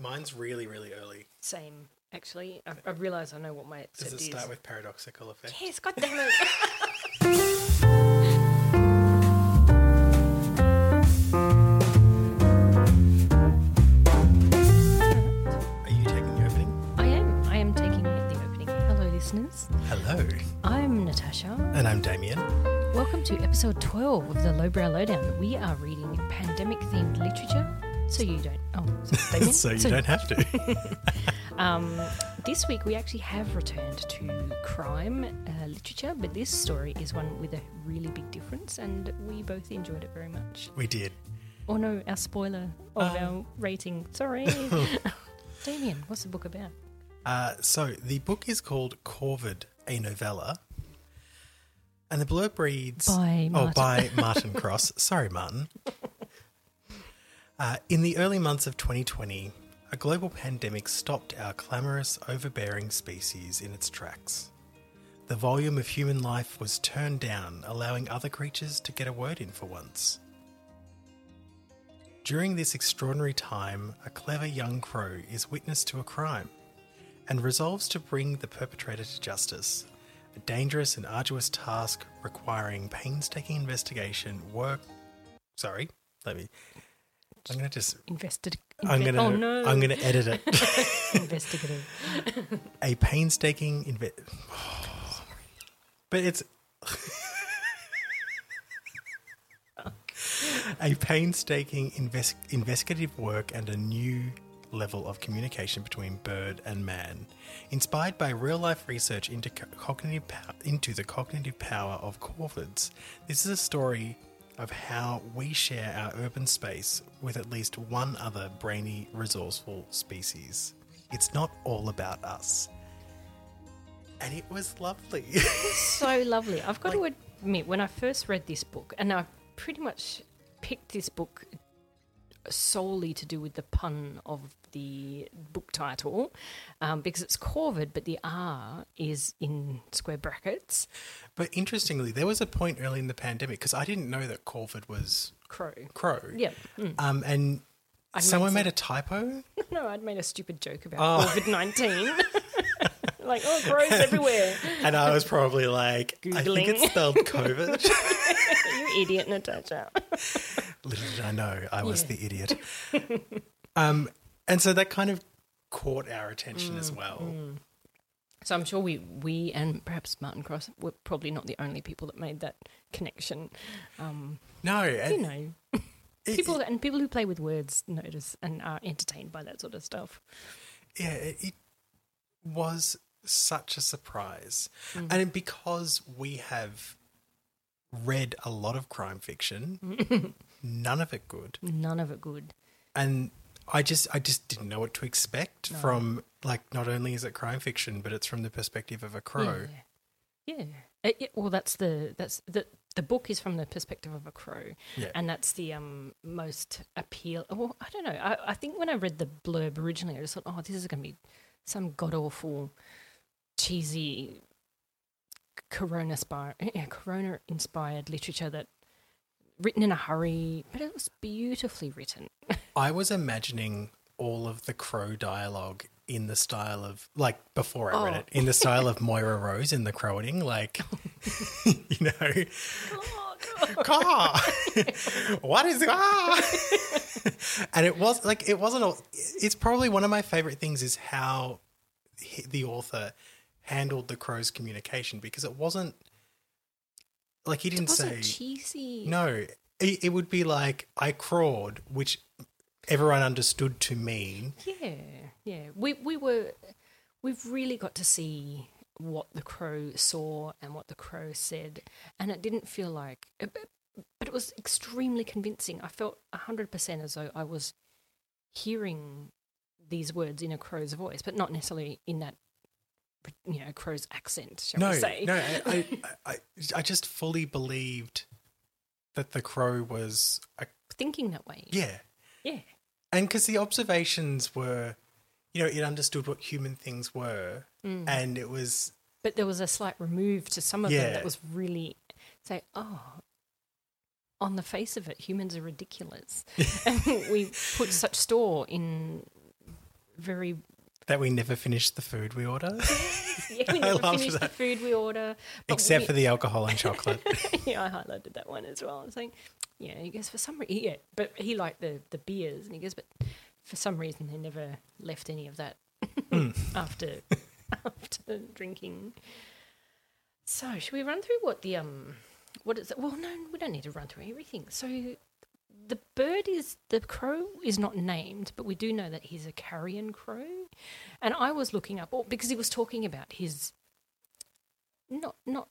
mine's really, really early. Same, actually. I, I realise I know what my Does it it is. start with paradoxical effect? yes, God damn it. Are you taking the opening? I am. I am taking the opening. Hello, listeners. Hello. I'm Natasha. And I'm Damien. Welcome to episode 12 of the Lowbrow Lowdown. We are reading pandemic themed literature. So you don't. Oh, so, Damien? so you don't have to. Um, this week we actually have returned to crime uh, literature, but this story is one with a really big difference, and we both enjoyed it very much. we did. Oh no, our spoiler of Um. our rating. Sorry. Damien, what's the book about? Uh, so the book is called Corvid, a novella. And the blurb reads By Oh, by Martin Cross. Sorry, Martin. Uh, in the early months of 2020, a global pandemic stopped our clamorous, overbearing species in its tracks. The volume of human life was turned down, allowing other creatures to get a word in for once. During this extraordinary time, a clever young crow is witness to a crime and resolves to bring the perpetrator to justice. A dangerous and arduous task requiring painstaking investigation, work. Sorry, let me. I'm gonna just. Invested. I'm gonna. Oh no. I'm gonna edit it. Investigative. a painstaking inve- but it's a painstaking invest- investigative work and a new level of communication between bird and man inspired by real life research into co- cognitive pow- into the cognitive power of corvids this is a story of how we share our urban space with at least one other brainy resourceful species it's not all about us and it was lovely. so lovely. I've got to admit, when I first read this book, and I pretty much picked this book solely to do with the pun of the book title, um, because it's Corvid, but the R is in square brackets. but interestingly, there was a point early in the pandemic because I didn't know that Corvid was Crow. crow. Yeah. Mm. Um, and I someone made made a typo. No, I'd made a stupid joke about Oh. COVID 19. like, oh, crows everywhere. And I was probably like, Googling. I think it's spelled COVID. you idiot, Natasha. Little did I know I was Yeah. the idiot. um, and so that kind of caught our attention Mm, as well. So I'm sure we, we and perhaps Martin Cross were probably not the only people that made that connection. Um, No, you know, it- people and people who play with words notice and are entertained by that sort of stuff. yeah, it, it was such a surprise. Mm. And because we have read a lot of crime fiction, none of it good. None of it good. And I just I just didn't know what to expect No. from like not only is it crime fiction, but it's from the perspective of a crow. Yeah. Yeah. Uh, yeah, Well, that's the that's the the book is from the perspective of a crow, Yeah. and that's the um most appeal. Well, I don't know. I, I think when I read the blurb originally, I just thought, oh, this is going to be some god awful, cheesy, Corona inspired, yeah, Corona inspired literature that written in a hurry, but it was beautifully written. I was imagining all of the crow dialogue in the style of like before I read Oh. it in the oh. style of Moira Rose in the crowing, like you know, oh, car. what is car? and it was like it wasn't. A, it's probably one of my favorite things is how he, the author handled the crow's communication because it wasn't like he didn't say cheesy. no. It, it would be like I crawled, which everyone understood to mean. Yeah, yeah. We we were we've really got to see what the crow saw and what the crow said, and it didn't feel like, uh, but but it was extremely convincing. I felt hundred percent as though I was hearing these words in a crow's voice, but not necessarily in that you know crow's accent. Shall No, we say? no, I, I, I, I just fully believed that the crow was a Thinking that way. yeah. yeah. And because the observations were, you know, it understood what human things were, Mm. and it was But there was a slight remove to some of them that was really say, oh, on the face of it, humans are ridiculous. and we put such store in very That we never finish the food we order, yeah, we I never loved finished the that. food we order. except we- for the alcohol and chocolate. yeah, I highlighted that one as well. I was like, yeah, he goes, for some reason, yeah, but he liked the, the beers. And he goes, but for some reason, they never left any of that Hmm. after after drinking. So, should we run through what the, um, what is it? Well, no, we don't need to run through everything. So, the bird is, the crow is not named, but we do know that he's a carrion crow. And I was looking up, because he was talking about his, not, not,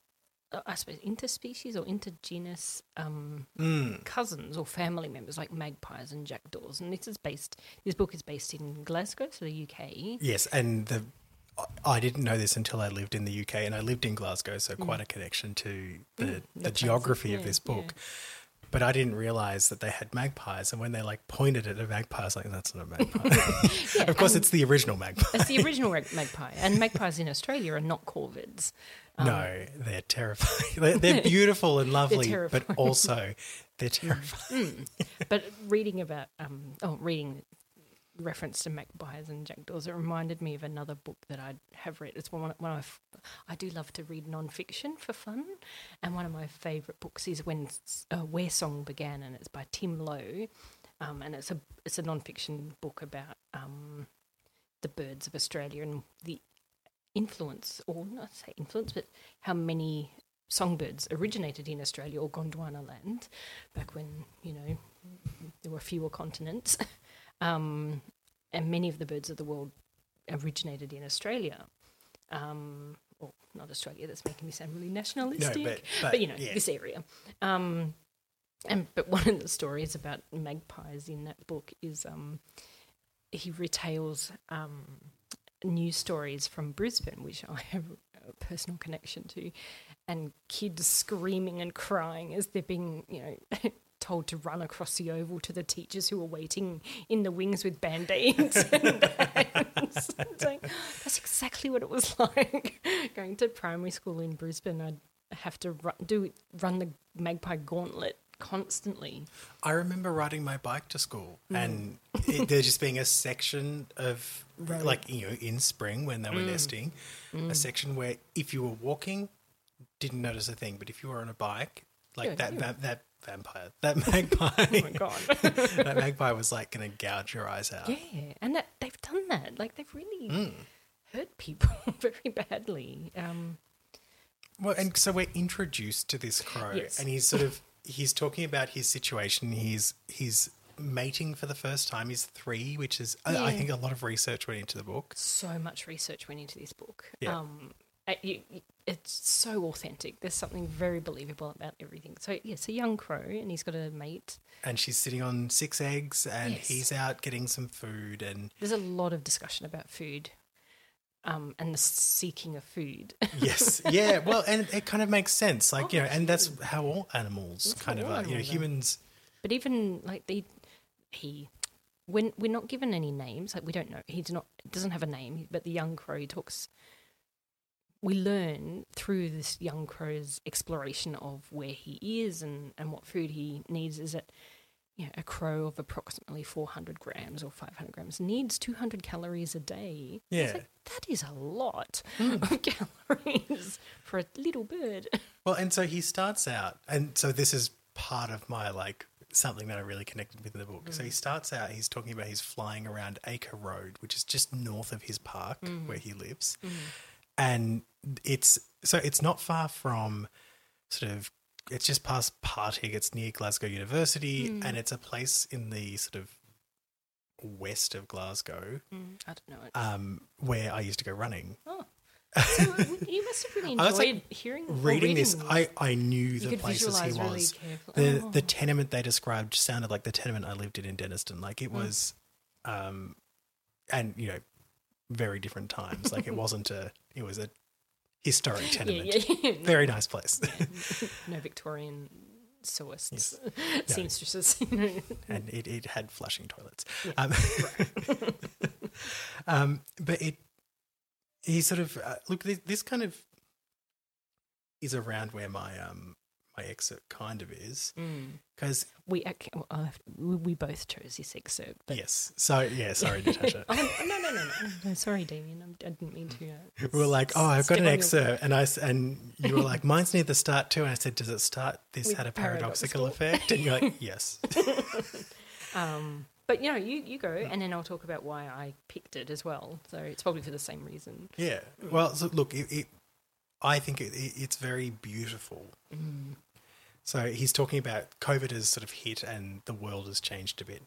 uh, I suppose, interspecies or intergenus um, Mm. cousins or family members like magpies and jackdaws. And this is based, this book is based in Glasgow, so the UK. Yes, and the I didn't know this until I lived in the UK, and I lived in Glasgow, so quite a connection to the, Mm, the geography of this book. yeah. But I didn't realize that they had magpies, and when they like pointed at a magpie, I was like, "That's not a magpie." Yeah, of course, it's the original magpie. it's the original magpie. And magpies in Australia are not corvids. Um, no, they're terrifying. They're, they're beautiful and lovely, but also they're terrifying. But reading about, um, oh, reading reference to magpies and jackdaws, it reminded me of another book that I have read. It's one, one I do love to read non-fiction for fun, and one of my favourite books is when uh, Where Song Began, and it's by Tim Low, um, and it's a it's a non-fiction book about um, the birds of Australia and the influence, or not say influence, but how many songbirds originated in Australia or Gondwana land back when you know there were fewer continents, um, and many of the birds of the world originated in Australia. Um, or not Australia. That's making me sound really No, nationalistic. but, but, but you know yeah. this area. Um, and but one of the stories about magpies in that book is um, he retails um, news stories from Brisbane, which I have a personal connection to, and kids screaming and crying as they're being, you know. Told to run across the oval to the teachers who were waiting in the wings with band aids. and like, that's exactly what it was like going to primary school in Brisbane. I'd have to run, do run the magpie gauntlet constantly. I remember riding my bike to school, Mm. and it, there just being a section of Road. like you know in spring when they were Mm. nesting, a section where if you were walking, didn't notice a thing, but if you were on a bike, like Yeah, that yeah. va- that vampire, that magpie, Oh my god! that magpie was like going to gouge your eyes out. yeah, and that, they've done that. Like they've really Mm. hurt people very badly. Um, Well, and so we're introduced to this crow, Yes. and he's sort of he's talking about his situation. He's he's mating for the first time. He's three, which is I, I think a lot of research went into the book. so much research went into this book. Yeah. Um, you, you- it's so authentic. There's something very believable about everything. So yeah, it's a young crow, and he's got a mate. and she's sitting on six eggs and Yes. he's out getting some food and There's a lot of discussion about food, um, and the seeking of food. yes yeah well and it kind of makes sense like you know and that's how all animals That's kind of are you know humans But even like they, he, when we're not given any names, like we don't know, he's not doesn't have a name. But the young crow talks. We learn through this young crow's exploration of where he is and and what food he needs is that. You know, a crow of approximately 400 grams or 500 grams needs 200 calories a day. It's Yeah. like, that is a lot hmm. of calories for a little bird. well and so he starts out and so this is part of my like something that I really connected with in the book. So he mm. starts out, he's talking about he's flying around Acre Road, which is just north of his park mm. where he lives. Mm. And it's so it's not far from sort of it's just past Partick, it's near Glasgow University, and it's a place in the sort of west of Glasgow, Mm, I don't know it. um, where I used to go running. Oh. So you must have really I was, enjoyed like, hearing or Reading this. I, I knew the places he was. really the Oh. the tenement they described sounded like the tenement I lived in in Dennistoun. Like it was, um, and you know, very different times. Like it wasn't a, it was a historic tenement. yeah, yeah. Very nice place, no Victorian sewists, Yes. seamstresses. and it, it had flushing toilets. Yeah, Um, um, but it, he sort of uh, look. This, this kind of is around where my um excerpt kind of is Mm. because We, ac- well, I we we both chose this excerpt, but yes. So yeah, sorry, Natasha. oh, no, no, no, no, no. Sorry, Damien. I'm, I didn't mean to. Uh, We were like, oh, I've got an your- excerpt, and I and you were like, mine's near the start too, and I said, does it start? This With had a paradoxical, paradoxical. effect, and you're like, yes. Um, but you know, you you go, and then I'll talk about why I picked it as well. So it's probably for the same reason. Yeah. Well, so look, it, it, I think it, it, it's very beautiful. So he's talking about COVID has sort of hit and the world has changed a bit.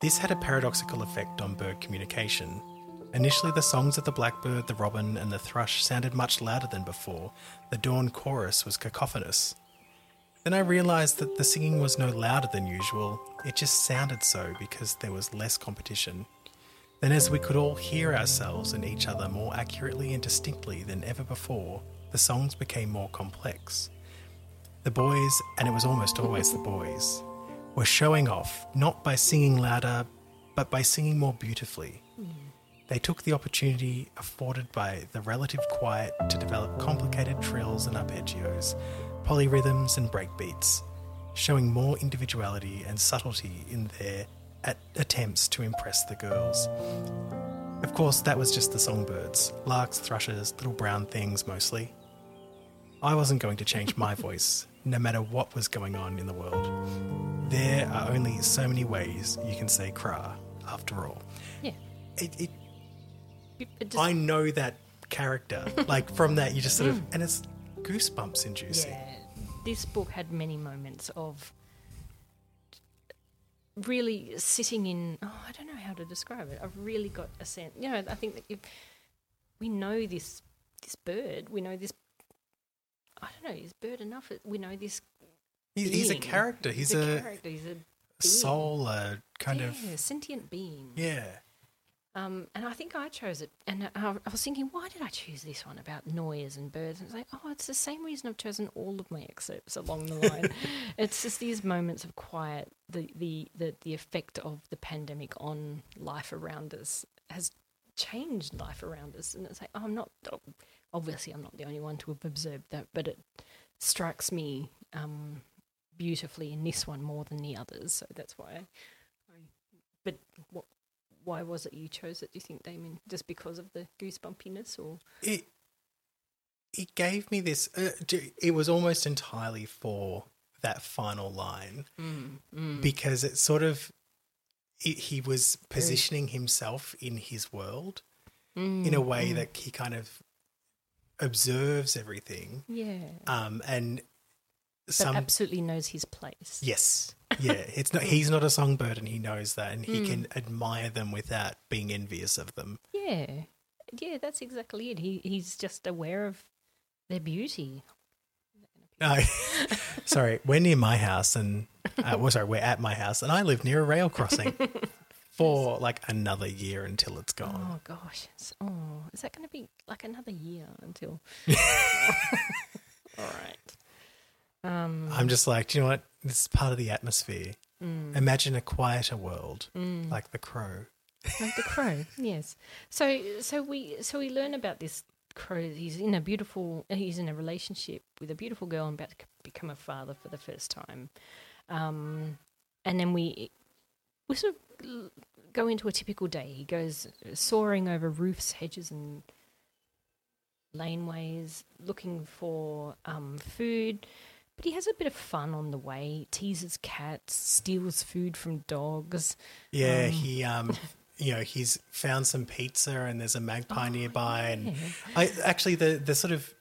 This had a paradoxical effect on bird communication. Initially, the songs of the blackbird, the robin, and the thrush sounded much louder than before. The dawn chorus was cacophonous. Then I realised that the singing was no louder than usual, it just sounded so because there was less competition. Then, as we could all hear ourselves and each other more accurately and distinctly than ever before, the songs became more complex. The boys, and it was almost always the boys, were showing off not by singing louder, but by singing more beautifully. They took the opportunity afforded by the relative quiet to develop complicated trills and arpeggios, polyrhythms and breakbeats, showing more individuality and subtlety in their at- attempts to impress the girls. Of course, that was just the songbirds larks, thrushes, little brown things mostly. I wasn't going to change my voice, no matter what was going on in the world. There are only so many ways you can say cra, after all. Yeah. It, it, It just, I know that character. Like, from that, you just sort of. Mm. And it's goosebumps inducing. yeah. This book had many moments of really sitting in. Oh, I don't know how to describe it. I've really got a sense. You know, I think that if we know this this bird, we know this. I don't know. Is bird enough? We know this. He's, he's a character. He's, a, a, character. He's a being. soul, a kind yeah, of. sentient being. Yeah. Um, and I think I chose it. And I, I was thinking, why did I choose this one about noise and birds? And it's like, oh, it's the same reason I've chosen all of my excerpts along the line. it's just these moments of quiet, the, the, the, the effect of the pandemic on life around us has changed life around us. And it's like, oh, I'm not, obviously, I'm not the only one to have observed that, but it strikes me um, beautifully in this one more than the others. So that's why. I, but what, why was it you chose it? Do you think, Damien, just because of the goosebumpiness, or It, it gave me this. Uh, it was almost entirely for that final line mm, mm. because it sort of. It, he was mm. positioning himself in his world in a way that he kind of observes everything yeah, um, and but some absolutely knows his place. Yes. Yeah. It's not he's not a songbird and he knows that and he can admire them without being envious of them. Yeah, yeah, that's exactly it. He he's just aware of their beauty. No. sorry, we're near my house and uh, well, sorry, we're at my house and I live near a rail crossing for like another year until it's gone. Oh gosh, it's, oh, is that going to be like another year until? All right. Um, I'm just like, do you know what? This is part of the atmosphere. mm. Imagine a quieter world like the crow. like the crow yes so so we so we learn about this crow he's in a beautiful he's in a relationship with a beautiful girl and about to become a father for the first time um and then we we sort of go into a typical day. He goes soaring over roofs hedges and laneways looking for um food. But he has a bit of fun on the way. Teases cats steals food from dogs. Yeah, he um you know, he's found some pizza and there's a magpie nearby and. I actually the the sort of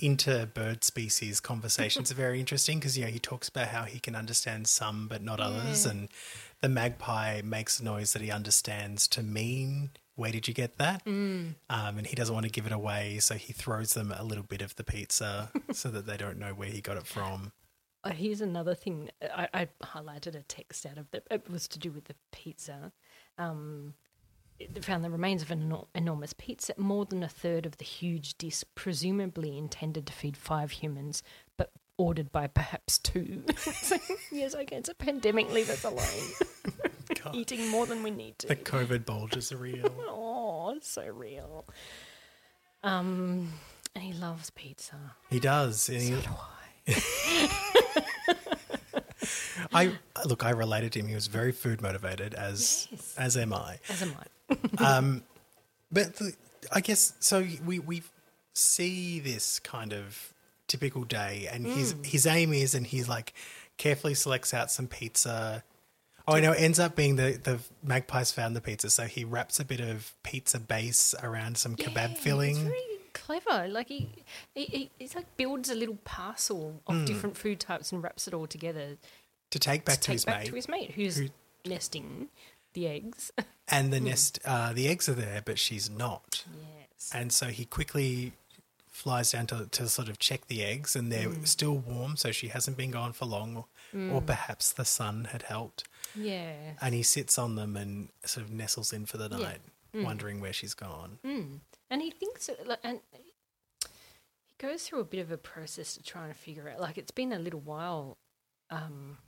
inter bird species conversations are very interesting because you know he talks about how he can understand some but not others and the magpie makes a noise that he understands to mean where did you get that Mm. um, and he doesn't want to give it away so he throws them a little bit of the pizza so that they don't know where he got it from Uh, here's another thing. I, I highlighted a text out of that. It was to do with the pizza. Um, it found the remains of an enor- enormous pizza, more than a third of the huge disc, presumably intended to feed five humans, ordered by perhaps two. So, yes, okay, it's a pandemic. Leave us alone. Eating more than we need to. the covid bulges are real Oh, so real. Um, and he loves pizza. he does and he, So do I. I look. I related to him. He was very food motivated, as Yes. as am I. As am I. um, but the, I guess so. We we see this kind of typical day, and his his aim is, and he's like carefully selects out some pizza. Oh, I know. It ends up being the the magpies found the pizza, so he wraps a bit of pizza base around some kebab Yeah, It's filling. very clever. Like he, he, he he's like builds a little parcel of Hmm. different food types and wraps it all together to take back to to, take his back mate. to his mate who's who- nesting the eggs. and the nest, uh, the eggs are there, but she's not. yes. And so he quickly flies down to, to sort of check the eggs, and they're Mm. still warm, so she hasn't been gone for long, or, or perhaps the sun had helped. Yeah. And he sits on them and sort of nestles in for the Yeah. night, wondering where she's gone. Mm. And he thinks and he goes through a bit of a process to try and figure out. Like it's been a little while. Um,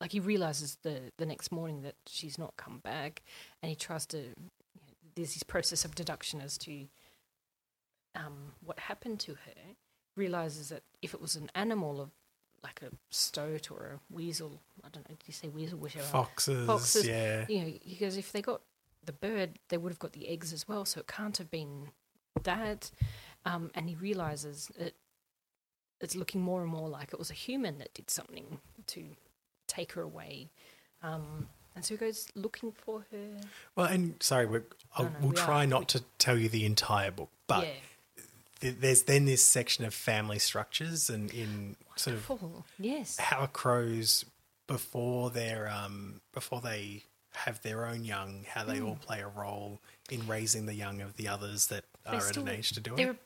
like he realizes the the next morning that she's not come back, and he tries to. You know, there's this process of deduction as to um, what happened to her. Realizes that if it was an animal of like a stoat or a weasel, I don't know. Did you say weasel? Whichever. Foxes, Foxes, yeah. you know, he goes, if they got the bird, they would have got the eggs as well. So it can't have been that. Um, and he realizes it, it's looking more and more like it was a human that did something to take her away. Um, and so he goes looking for her. Well, and sorry, we're, I'll, No, no, we'll we try are. not to tell you the entire book, but yeah, th- there's then this section of family structures and in sort of. Yes. how crows before their um before they have their own young, how they all play a role in raising the young of the others that Hmm. They are at still- an age to do They're,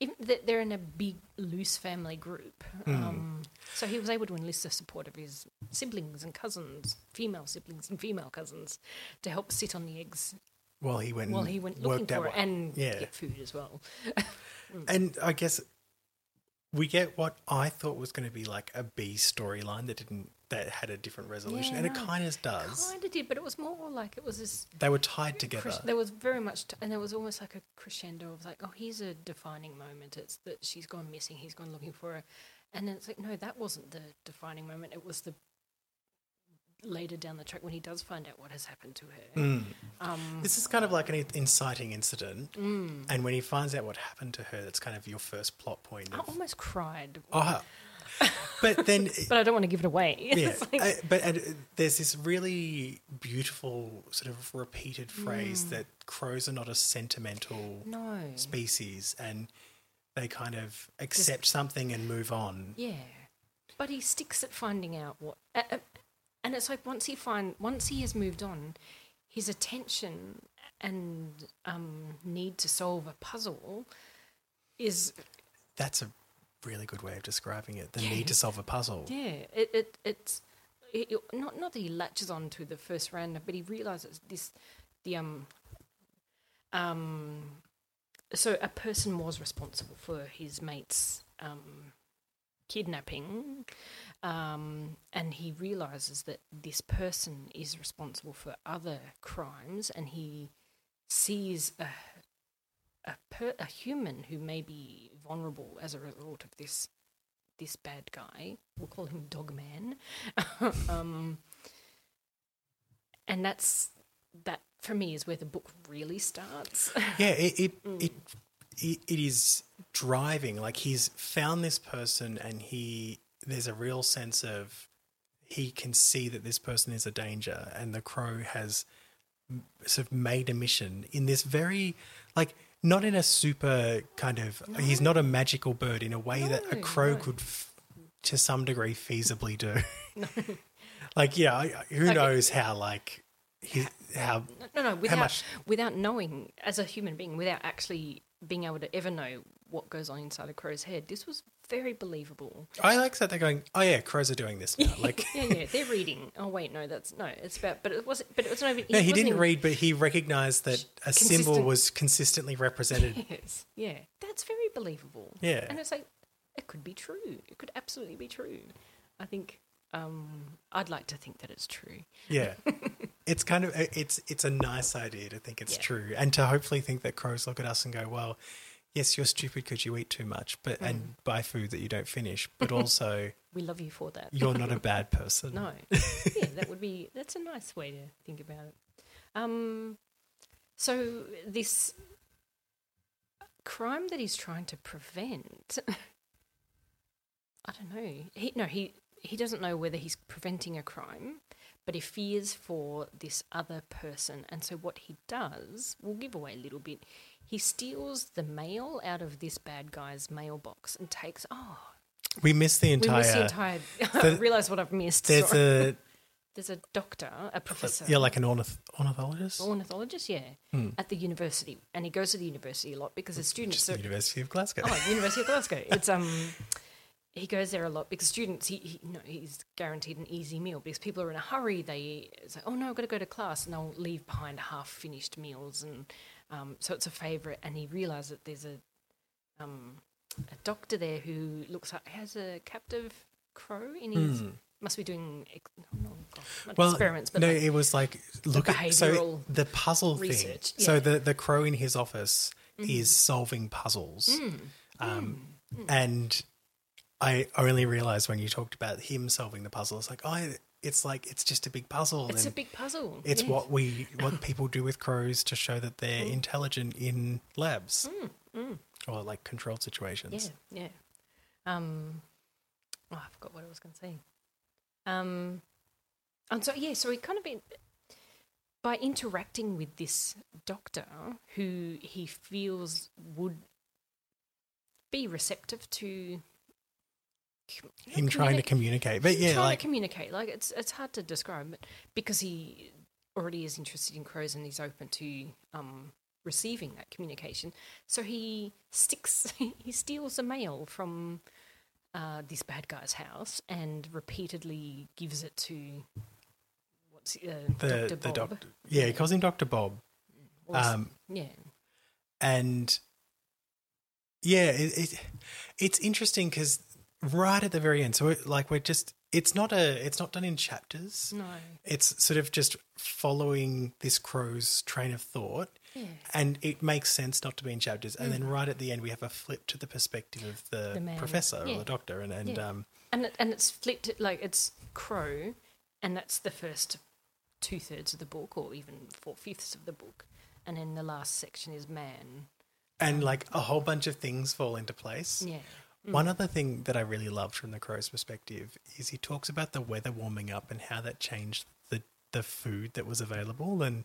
it. they're in a big, loose family group. Hmm. Um, so he was able to enlist the support of his siblings and cousins, female siblings and female cousins, to help sit on the eggs While he went, and he went looking worked out for it and yeah. get food as well. Mm. And I guess we get what I thought was going to be like a B storyline that didn't that had a different resolution, Yeah, and it no. kind of does. Kind of did, but it was more like it was this. They were tied together. cres- There was very much, t- and there was almost like a crescendo of like, oh, here's a defining moment. It's that she's gone missing. He's gone looking for her, and then it's like, no, that wasn't the defining moment. It was the later down the track when he does find out what has happened to her. Mm. Um, This is kind of like an inciting incident, mm. and when he finds out what happened to her, that's kind of your first plot point. I Of, almost cried, oh, but then but I don't want to give it away. yeah, like- uh, but uh, there's this really beautiful sort of repeated phrase that crows are not a sentimental no, species, and they kind of accept something and move on. Yeah, but he sticks at finding out what, uh, and it's like once he find once he has moved on, his attention and um, need to solve a puzzle is That's a really good way of describing it. The need to solve a puzzle. yeah, it, it it's it, it- not not that he latches on to the first round, but he realizes this the um um so a person was responsible for his mate's um kidnapping um and he realizes that this person is responsible for other crimes and he sees a a, per, a human who may be vulnerable as a result of this this bad guy. We'll call him Dogman. um, and that's that for me is where the book really starts. Yeah, it it, it it it is driving. Like he's found this person, and he there's a real sense of he can see that this person is a danger, and the crow has sort of made a mission in this very like not in a super kind of he's not a magical bird in a way that a crow no. could f- to some degree feasibly do. like yeah, who Okay. knows how like he, how no, no, without much? without knowing as a human being, without actually being able to ever know what goes on inside a crow's head. This was very believable. I like that they're going. Oh yeah, crows are doing this now. Like yeah, yeah, they're reading. Oh wait, no, that's no, it's about. But it wasn't. But it was not even. no, he didn't even- read, but he recognised that a symbol was consistently represented. Yes, yeah, that's very believable. Yeah. and it's like it could be true. It could absolutely be true. I think um, I'd like to think that it's true. Yeah, it's kind of it's it's a nice idea to think it's Yeah. true, and to hopefully think that crows look at us and go, "Well, yes, you're stupid because you eat too much, but Mm. and buy food that you don't finish, but also We love you for that. you're not a bad person." no, yeah, that would be that's a nice way to think about it. Um, So this crime that he's trying to prevent, I don't know. He no, he he doesn't know whether he's preventing a crime, but he fears for this other person. And so what he does, we'll give away a little bit. He steals the mail out of this bad guy's mailbox and takes. Oh, We missed the entire. we missed the entire. I realize what I've missed. there's Sorry. a there's a doctor, a professor. yeah, like an ornith- ornithologist. ornithologist, yeah, at the university, and he goes to the university a lot because his students Just are University of Glasgow. oh, University of Glasgow. It's um, he goes there a lot because students, he, he you know, he's guaranteed an easy meal because people are in a hurry. They say, oh no, I've got to go to class, and they'll leave behind half finished meals, and um, so it's a favourite. And he realised that there's a um, a doctor there who looks like has a captive crow in his. Must be doing ex- no, no, God, not Hmm. well, experiments, but no, like, it was like look at so the puzzle research, thing. So yeah. Mm-hmm. the the crow in his office is solving puzzles, Mm. um, and I only realized when you talked about him solving the puzzle, it's like oh, it's like it's just a big puzzle. it's a big puzzle. It's what we what people do with crows to show that they're Mm. intelligent in labs or like controlled situations. Yeah, yeah. Um, oh, I forgot what I was going to say. Um, and so yeah, so he kind of been by interacting with this doctor who he feels would be receptive to Him trying to communicate, but yeah, trying like to communicate. Like it's it's hard to describe, but because he already is interested in crows and he's open to um, receiving that communication, so he sticks, he steals a mail from uh, this bad guy's house and repeatedly gives it to what's uh, the Dr. the doctor. Yeah, he calls him Doctor Bob. Um, yeah, and yeah, it, it it's interesting because right at the very end, so it, like we're just it's not a it's not done in chapters. no, It's sort of just following this crow's train of thought. yeah, And it makes sense not to be in chapters. And then right at the end, we have a flip to the perspective of the, Mm. The professor Yeah. or the doctor. And, and Yeah. um, and it, and it's flipped like it's crow, and that's the first two thirds of the book, or even four fifths of the book, and then the last section is man. and like a whole bunch of things fall into place. Yeah, One other thing that I really loved from the crow's perspective is he talks about the weather warming up and how that changed the the food that was available, and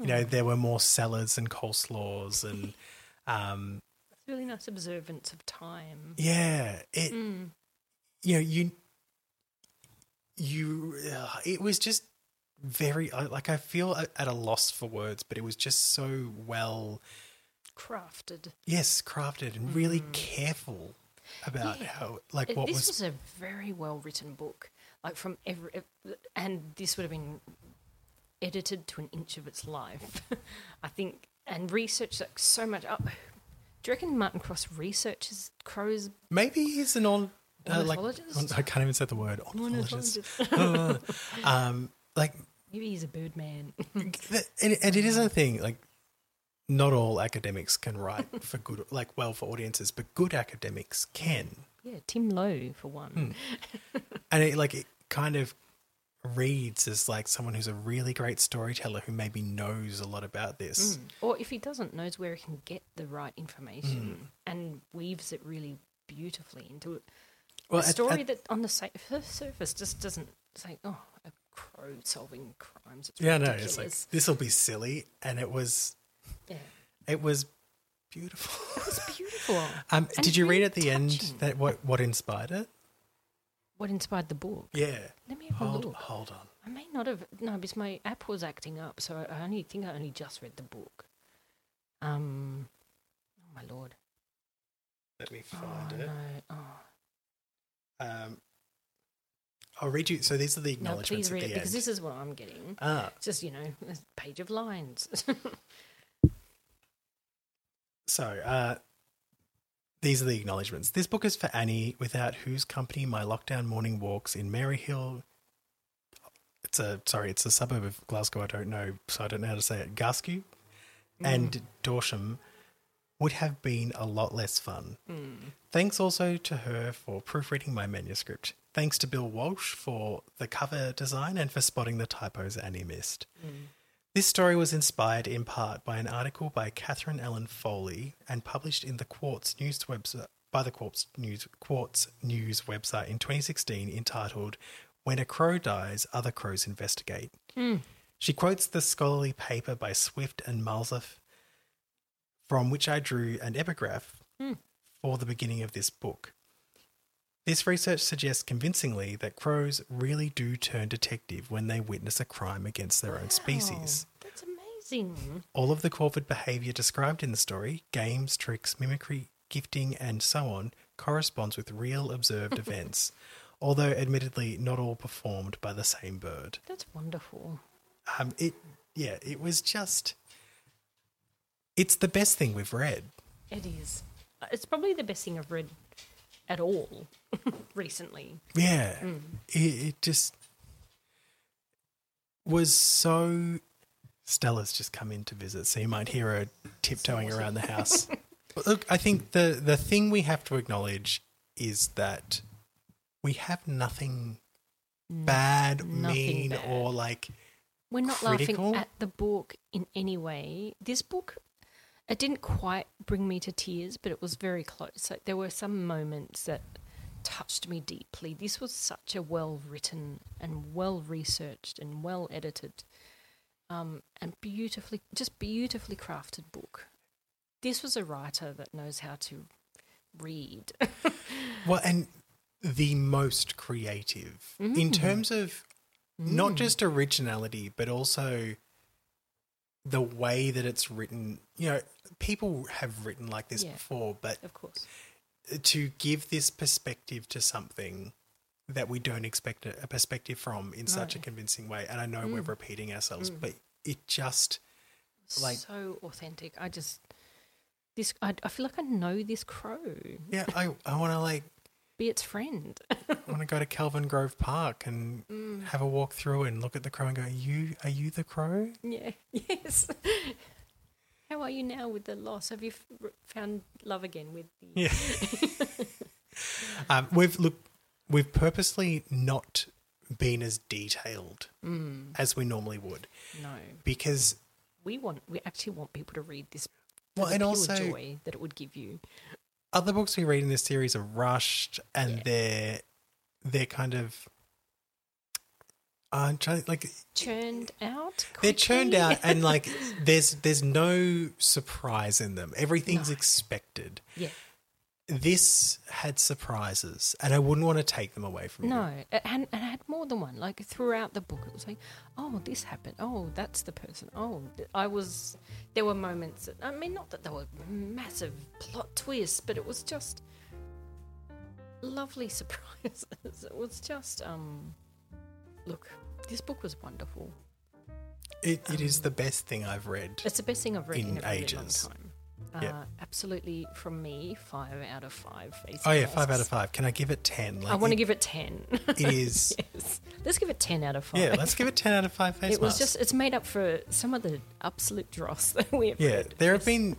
you know there were more salads and coleslaws, and um, it's really nice observance of time. yeah, it Mm. you know you you uh, it was just very like I feel at at a loss for words, but it was just so well Crafted. yes crafted and really careful about. Yeah. how like what this was was, a very well written book, like from every, and this would have been edited to an inch of its life, I think, and researched like so much. Oh, do you reckon Martin Cross researches crows? Maybe he's an on uh, like Ornithologist? I can't even say the word ornithologist. Ornithologist. um, like, Maybe he's a bird man. and, and it is a thing. Like, not all academics can write for good, like well for audiences, but good academics can. yeah, Tim Low for one. Hmm. And it like it kind of reads as like someone who's a really great storyteller who maybe knows a lot about this. Mm. Or if he doesn't, knows where he can get the right information Hmm. and weaves it really beautifully into it. Well, a at- story at- that on the sa- surface just doesn't say, oh, a crow solving crimes. It's yeah, no, it's like this will be silly, and it was yeah. it was beautiful. It was beautiful. Um, And did you read at the end that what what inspired it? What inspired the book? Yeah. Let me have a Hold look. hold on. I may not have. No, because my app was acting up, so I only think I only just read the book. Um, oh my lord. Let me Oh find it. no. Oh. Um, I'll read you. So these are the No, acknowledgements please read at it the because this is what I'm getting. ah, It's just you know, a page of lines. so uh, these are the acknowledgements. This book is for Annie, without whose company my lockdown morning walks in Maryhill. It's a sorry, it's a suburb of Glasgow. I don't know, so I don't know how to say it. Gaskew mm. and Dorsham would have been a lot less fun. Mm. Thanks also to her for proofreading my manuscript. Thanks to Bill Walsh for the cover design and for spotting the typos Annie missed. Mm. This story was inspired in part by an article by Katherine Ellen Foley and published in the Quartz News website by the Quartz News Quartz News website in 2016 entitled When a Crow Dies, Other Crows Investigate. Hmm. She quotes the scholarly paper by Swift and Marzluff, from which I drew an epigraph hmm. for the beginning of this book. This research suggests convincingly that crows really do turn detective when they witness a crime against their own species. That's amazing. All of the Corvid behaviour described in the story games, tricks, mimicry, gifting, and so on corresponds with real observed events, although admittedly not all performed by the same bird. That's wonderful. Um, it, yeah, it was just. It's the best thing we've read. It is. Uh, It's probably the best thing I've read at all recently. Yeah, mm. it, it just was so. Stella's just come in to visit, so you might hear her tiptoeing around the house. But Look, I think the the thing we have to acknowledge is that we have nothing mm. bad, nothing mean, bad. or like We're not critical. laughing at the book in any way. This book, it didn't quite bring me to tears, but it was very close. Like there were some moments that touched me deeply. This was such a well written and well researched and well edited, um, and beautifully, just beautifully crafted book. This was a writer that knows how to read. Well, and the most creative Mm. in terms of not just originality, but also the way that it's written. You know, people have written like this Yeah. before, but of course. to give this perspective to something that we don't expect a, perspective from in such a convincing way, and I know we're repeating ourselves, Mm. but it just Like- so authentic. I just this I, I feel like I know this crow. yeah, I I want to like Be its friend. I want to go to Kelvingrove Park and Mm. have a walk through and look at the crow and go, "Are you are you the crow?" yeah. Yes. How are you now with the loss? Have you f- found love again with the? Yeah. um, we've look, we've purposely not been as detailed Mm, as we normally would no, because, we want. We actually want people to read this. well, the and also joy that it would give you. Other books we read in this series are rushed and Yeah. they're they're kind of. Uh, I'm trying like Churned out. they're churned out and like there's there's no surprise in them. Everything's No. expected. yeah. This had surprises, and I wouldn't want to take them away from you. No, it had, it had more than one. Like throughout the book, it was like, oh, this happened. Oh, that's the person. Oh, I was. There were moments. That, I mean, not that there were massive plot twists, but it was just lovely surprises. It was just, um, look, this book was wonderful. It, it is the best thing I've read. It's the best thing I've read in, In a really Uh, absolutely, from me, five out of five. Face Oh yeah, five out of five. Can I give it ten? Like, I want to give it ten. It is. yes, let's give it ten out of five. Yeah, let's give it ten out of five face it was masks. just it's made up for some of the absolute dross that we have yeah. read. There have been,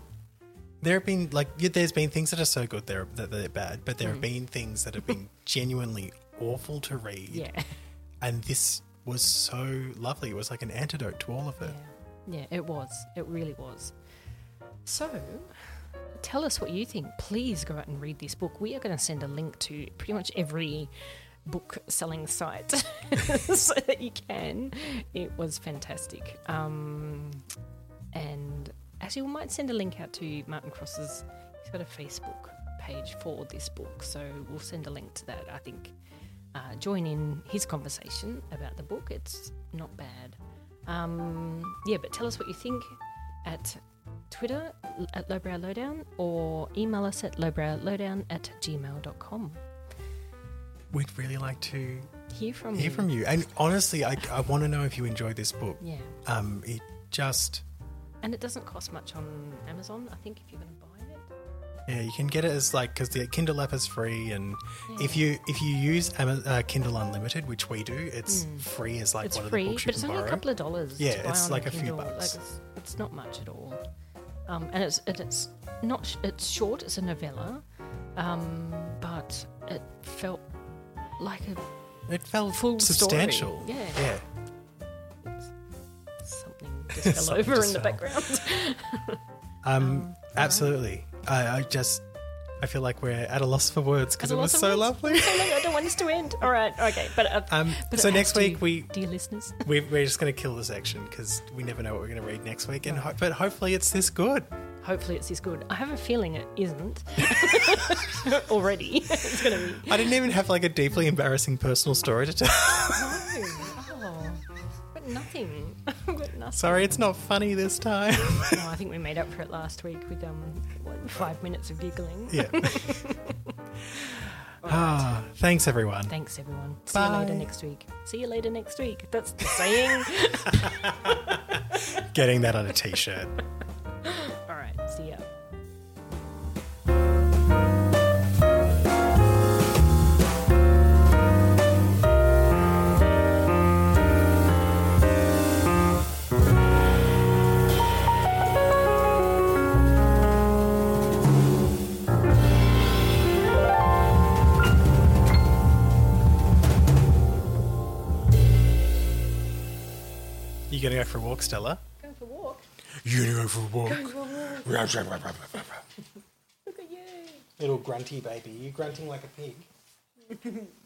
there have been like yeah, there's been things that are so good there that they're bad, but there have been things that have been genuinely awful to read. Mm. yeah and this was so lovely. It was like an antidote to all of yeah it. yeah it was it really was so tell us what you think. Please go out and read this book. We are going to send a link to pretty much every book selling site so that you can. It was fantastic. Um, and actually we might send a link out to martin cross's he's got a facebook page for this book so we'll send a link to that i think. Uh, join in his conversation about the book. It's not bad. Um, yeah but tell us what you think at twitter at lowbrow lowdown or email us at lowbrowlowdown at gmail.com We'd really like to hear from hear you from you. And honestly, I, I want to know if you enjoyed this book. yeah Um, it just and it doesn't cost much on amazon i think if you're going to buy it yeah, you can get it as like because the Kindle app is free, and if you if you use Ama- uh, Kindle Unlimited, which we do, it's free as like Mm. it's one of the free, books you but it's only borrow. a couple of dollars. Yeah, it's like a few bucks. Like it's, it's not much at all, um, and it's it's not. sh- It's short. It's a novella, um, but it felt like a It felt full story. substantial. Yeah. yeah. something just fell Something over just in the fell. background. Um, absolutely. I, I just, I feel like we're at a loss for words because it was so lovely. So long, I don't want this to end. All right, okay, but uh, Um, but so next to, week we dear listeners, we we're just going to kill the section because we never know what we're going to read next week, and ho- but hopefully it's this good. hopefully it's this good. I have a feeling it isn't already. it's going to be. I didn't even have like a deeply embarrassing personal story to tell. Oh, but nothing. but nothing. Sorry, it's not funny this time. No, I think we made up for it last week with um what, five minutes of giggling. yeah. ah, thanks everyone. Thanks, everyone. See you later next week. See you later next week. That's the saying. Getting that on a t-shirt. Gonna go for a walk, Stella? Going for a walk. You gonna go for a walk? Look at you. Little grunty baby. You grunting like a pig.